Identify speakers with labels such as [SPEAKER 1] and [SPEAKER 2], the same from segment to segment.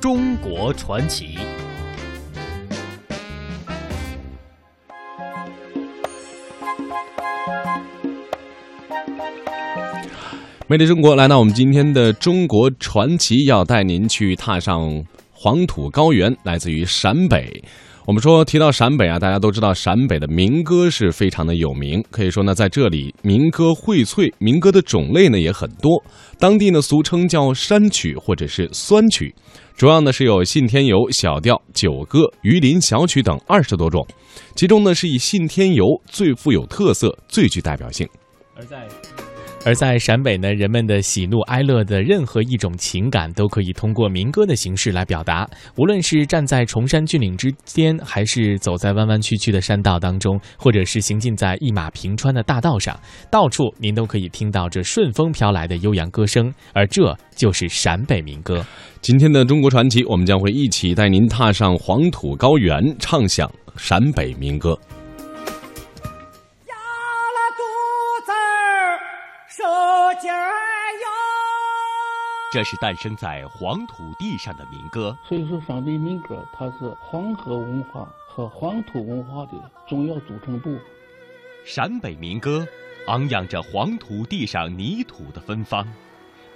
[SPEAKER 1] 中国传奇。
[SPEAKER 2] 美丽中国，来到我们今天的中国传奇，要带您去踏上黄土高原，来自于陕北。我们说提到陕北啊，大家都知道陕北的民歌是非常的有名，可以说呢，在这里民歌荟萃，民歌的种类呢也很多。当地呢俗称叫山曲或者是酸曲，主要呢是有信天游、小调、九歌、榆林小曲等二十多种，其中呢是以信天游最富有特色、最具代表性。
[SPEAKER 3] 而在而在陕北呢，人们的喜怒哀乐的任何一种情感，都可以通过民歌的形式来表达。无论是站在崇山峻岭之巅，还是走在弯弯曲曲的山道当中，或者是行进在一马平川的大道上，到处您都可以听到这顺风飘来的悠扬歌声。而这就是陕北民歌。
[SPEAKER 2] 今天的中国传奇，我们将会一起带您踏上黄土高原，唱响陕北民歌。
[SPEAKER 1] 这是诞生在黄土地上的民歌，
[SPEAKER 4] 所以说陕北民歌它是黄河文化和黄土文化的重要组成部分。
[SPEAKER 1] 陕北民歌昂扬着黄土地上泥土的芬芳，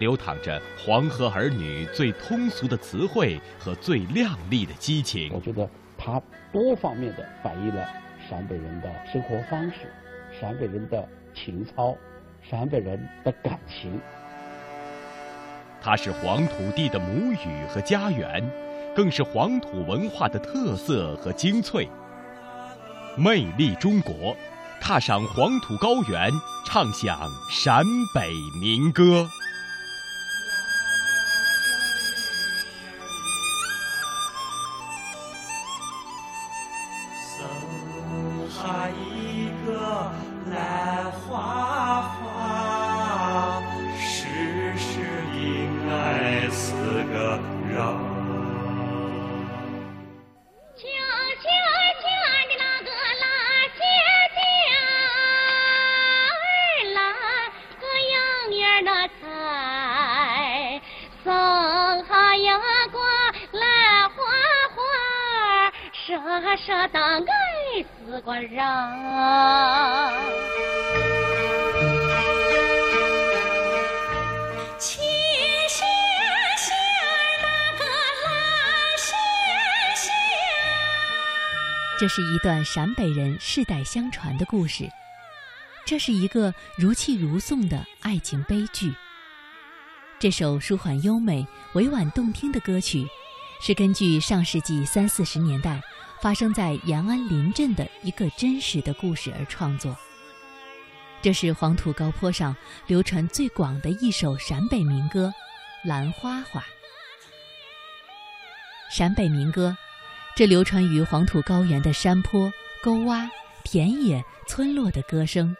[SPEAKER 1] 流淌着黄河儿女最通俗的词汇和最亮丽的激情。
[SPEAKER 4] 我觉得它多方面的反映了陕北人的生活方式、陕北人的情操、陕北人的感情。
[SPEAKER 1] 它是黄土地的母语和家园，更是黄土文化的特色和精粹。魅力中国，踏上黄土高原，唱响陕北民歌。
[SPEAKER 5] 生下一个兰花仙仙那个蓝仙仙。
[SPEAKER 6] 这是一段陕北人世代相传的故事，这是一个如泣如诉的爱情悲剧。这首舒缓优美、委婉动听的歌曲，是根据上世纪三四十年代。发生在延安临镇的一个真实的故事而创作。这是黄土高坡上流传最广的一首陕北民歌《兰花花》。陕北民歌，这流传于黄土高原的山坡、沟洼、田野、村落的歌声，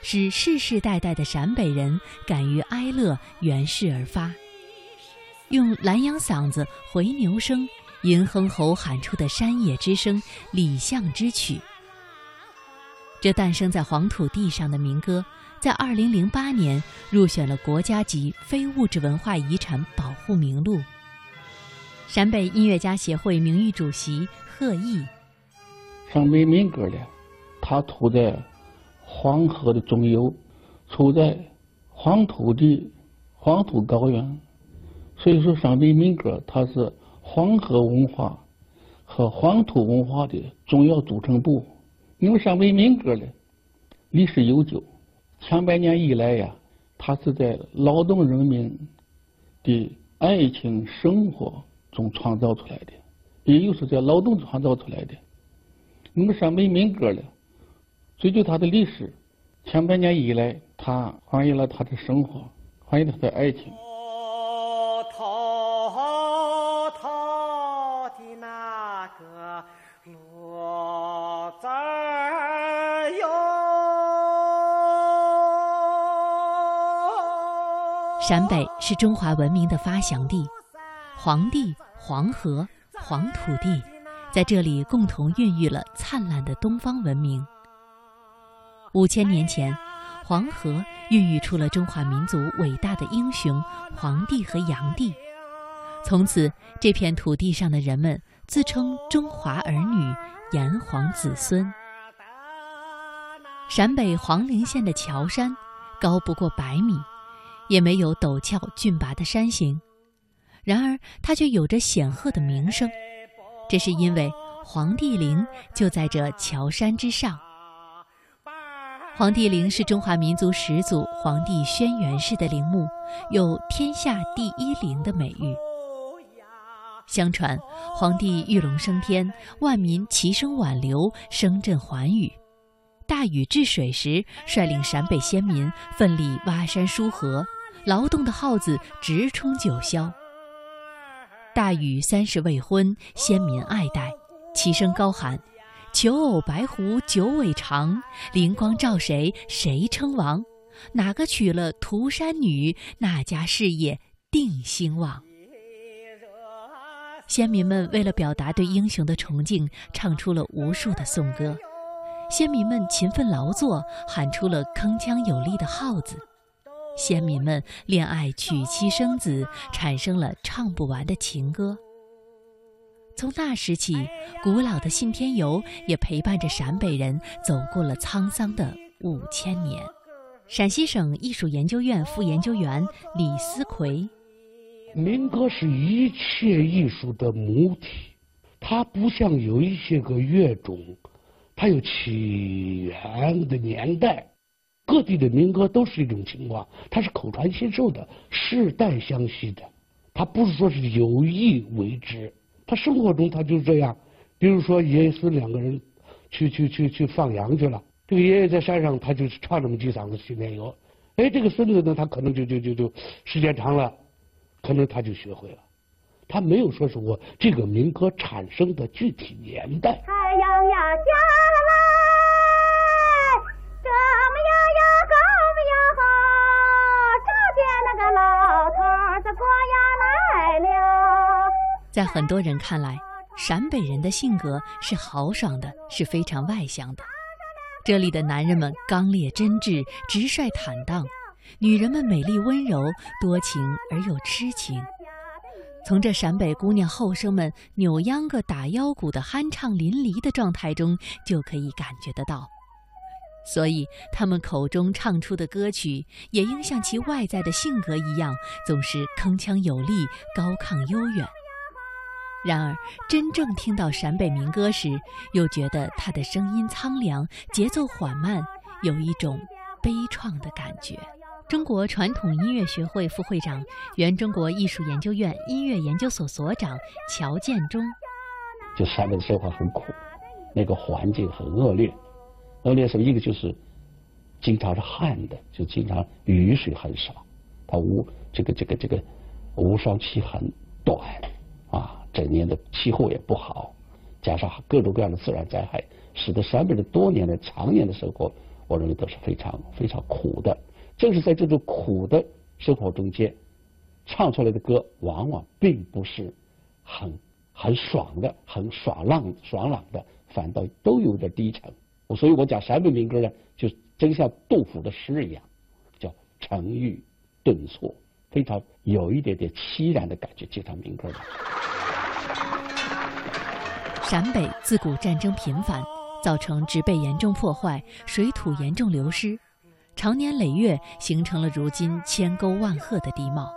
[SPEAKER 6] 使世世代代的陕北人敢于哀乐，源世而发，用蓝羊嗓子、回牛声。银哼吼喊出的山野之声，礼象之曲。这诞生在黄土地上的民歌，在二零零八年入选了国家级非物质文化遗产保护名录。陕北音乐家协会名誉主席贺毅。
[SPEAKER 4] 陕北民歌呢，它处在黄河的中游，处在黄土地、黄土高原，所以说陕北民歌它是。黄河文化和黄土文化的重要组成部。因为陕北民歌呢，历史悠久，千百年以来呀，它是在劳动人民的爱情生活中创造出来的，也就是在劳动创造出来的。那么陕北民歌呢，追究它的历史，千百年以来，它反映了他的生活，反映了他的爱情。
[SPEAKER 6] 陕北是中华文明的发祥地，黄帝、黄河、黄土地，在这里共同孕育了灿烂的东方文明。五千年前，黄河孕育出了中华民族伟大的英雄黄帝和炀帝。从此，这片土地上的人们自称中华儿女、炎黄子孙。陕北黄陵县的乔山，高不过百米，也没有陡峭峻拔的山形，然而它却有着显赫的名声。这是因为黄帝陵就在这乔山之上。黄帝陵是中华民族始祖黄帝轩辕氏的陵墓，有“天下第一陵”的美誉。相传，黄帝御龙升天，万民齐声挽留，声震寰宇。大禹治水时，率领陕北先民奋力挖山疏河，劳动的号子直冲九霄。大禹三十未婚，先民爱戴，齐声高喊：“求偶白狐九尾长，灵光照谁谁称王。哪个娶了涂山女，那家事业定兴旺。”先民们为了表达对英雄的崇敬，唱出了无数的颂歌。先民们勤奋劳作，喊出了铿锵有力的号子。先民们恋爱、娶妻生子，产生了唱不完的情歌。从那时起，古老的信天游也陪伴着陕北人走过了沧桑的五千年。陕西省艺术研究院副研究员李思奎。
[SPEAKER 7] 民歌是一切艺术的母体，它不像有一些个乐种，它有起源的年代。各地的民歌都是一种情况，它是口传心授的，世代相续的。它不是说是有意为之，他生活中他就这样。比如说爷爷孙两个人去去去去放羊去了，这个爷爷在山上，他就唱那么几嗓子训练游。哎，这个孙子呢，他可能就就就就时间长了。可能他就学会了，他没有说是我这个民歌产生的具体年代。
[SPEAKER 5] 太阳呀下
[SPEAKER 6] 在很多人看来，陕北人的性格是豪爽的，是非常外向的。这里的男人们刚烈真挚、直率坦荡。女人们美丽温柔、多情而又痴情，从这陕北姑娘后生们扭秧歌、打腰鼓的酣畅淋漓的状态中，就可以感觉得到。所以，他们口中唱出的歌曲，也应像其外在的性格一样，总是铿锵有力、高亢悠远。然而，真正听到陕北民歌时，又觉得他的声音苍凉、节奏缓慢，有一种悲怆的感觉。中国传统音乐学会副会长、原中国艺术研究院音乐研究所所长乔建中，
[SPEAKER 8] 就陕北的生活很苦，那个环境很恶劣，恶劣什么？一个就是经常是旱的，就经常雨水很少，它无这个这个这个无霜期很短，整年的气候也不好，加上各种各样的自然灾害，使得陕北的多年的常年的生活，我认为都是非常非常苦的。正是在这种苦的生活中间，唱出来的歌往往并不是很很爽的、很爽朗、爽朗的，反倒都有点低沉。我所以我讲陕北民歌呢，就真像杜甫的诗一样，叫沉郁顿挫，非常有一点点凄然的感觉。这场民歌的。
[SPEAKER 6] 陕北自古战争频繁，造成植被严重破坏，水土严重流失。长年累月，形成了如今千沟万壑的地貌。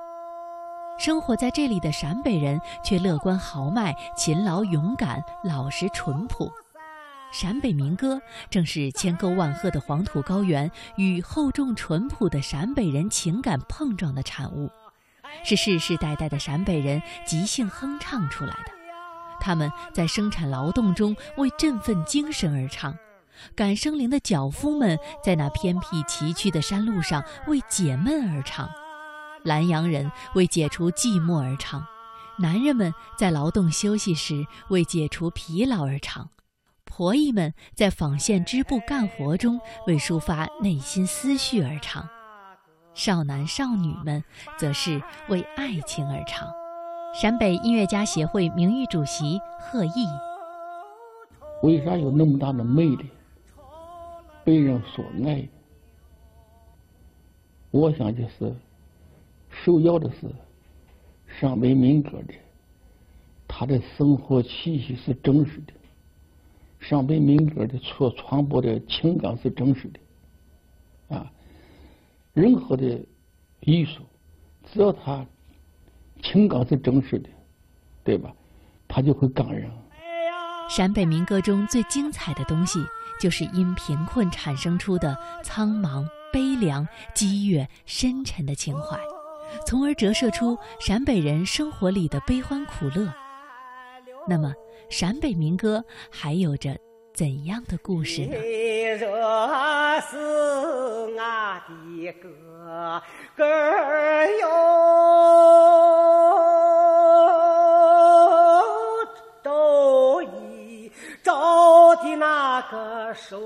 [SPEAKER 6] 生活在这里的陕北人却乐观豪迈、勤劳勇敢、老实淳朴。陕北民歌正是千沟万壑的黄土高原与厚重淳朴的陕北人情感碰撞的产物，是世世代代的陕北人即兴哼唱出来的。他们在生产劳动中为振奋精神而唱。赶生灵的脚夫们在那偏僻崎岖的山路上为解闷而唱，南阳人为解除寂寞而唱，男人们在劳动休息时为解除疲劳而唱，婆姨们在纺线织布干活中为抒发内心思绪而唱，少男少女们则是为爱情而唱。陕北音乐家协会名誉主席贺毅，
[SPEAKER 4] 为啥有那么大的魅力？被人所爱，我想就是首要的是陕北民歌的，他的生活气息是真实的。陕北民歌的所传播的情感是真实的。啊，任何的艺术，只要他情感是真实的，对吧？他就会感人。
[SPEAKER 6] 陕北民歌中最精彩的东西，就是因贫困产生出的苍茫、悲凉、激越、深沉的情怀，从而折射出陕北人生活里的悲欢苦乐。那么，陕北民歌还有着怎样的故事呢？
[SPEAKER 9] 若是俺的歌歌儿哟，都已着的那个手。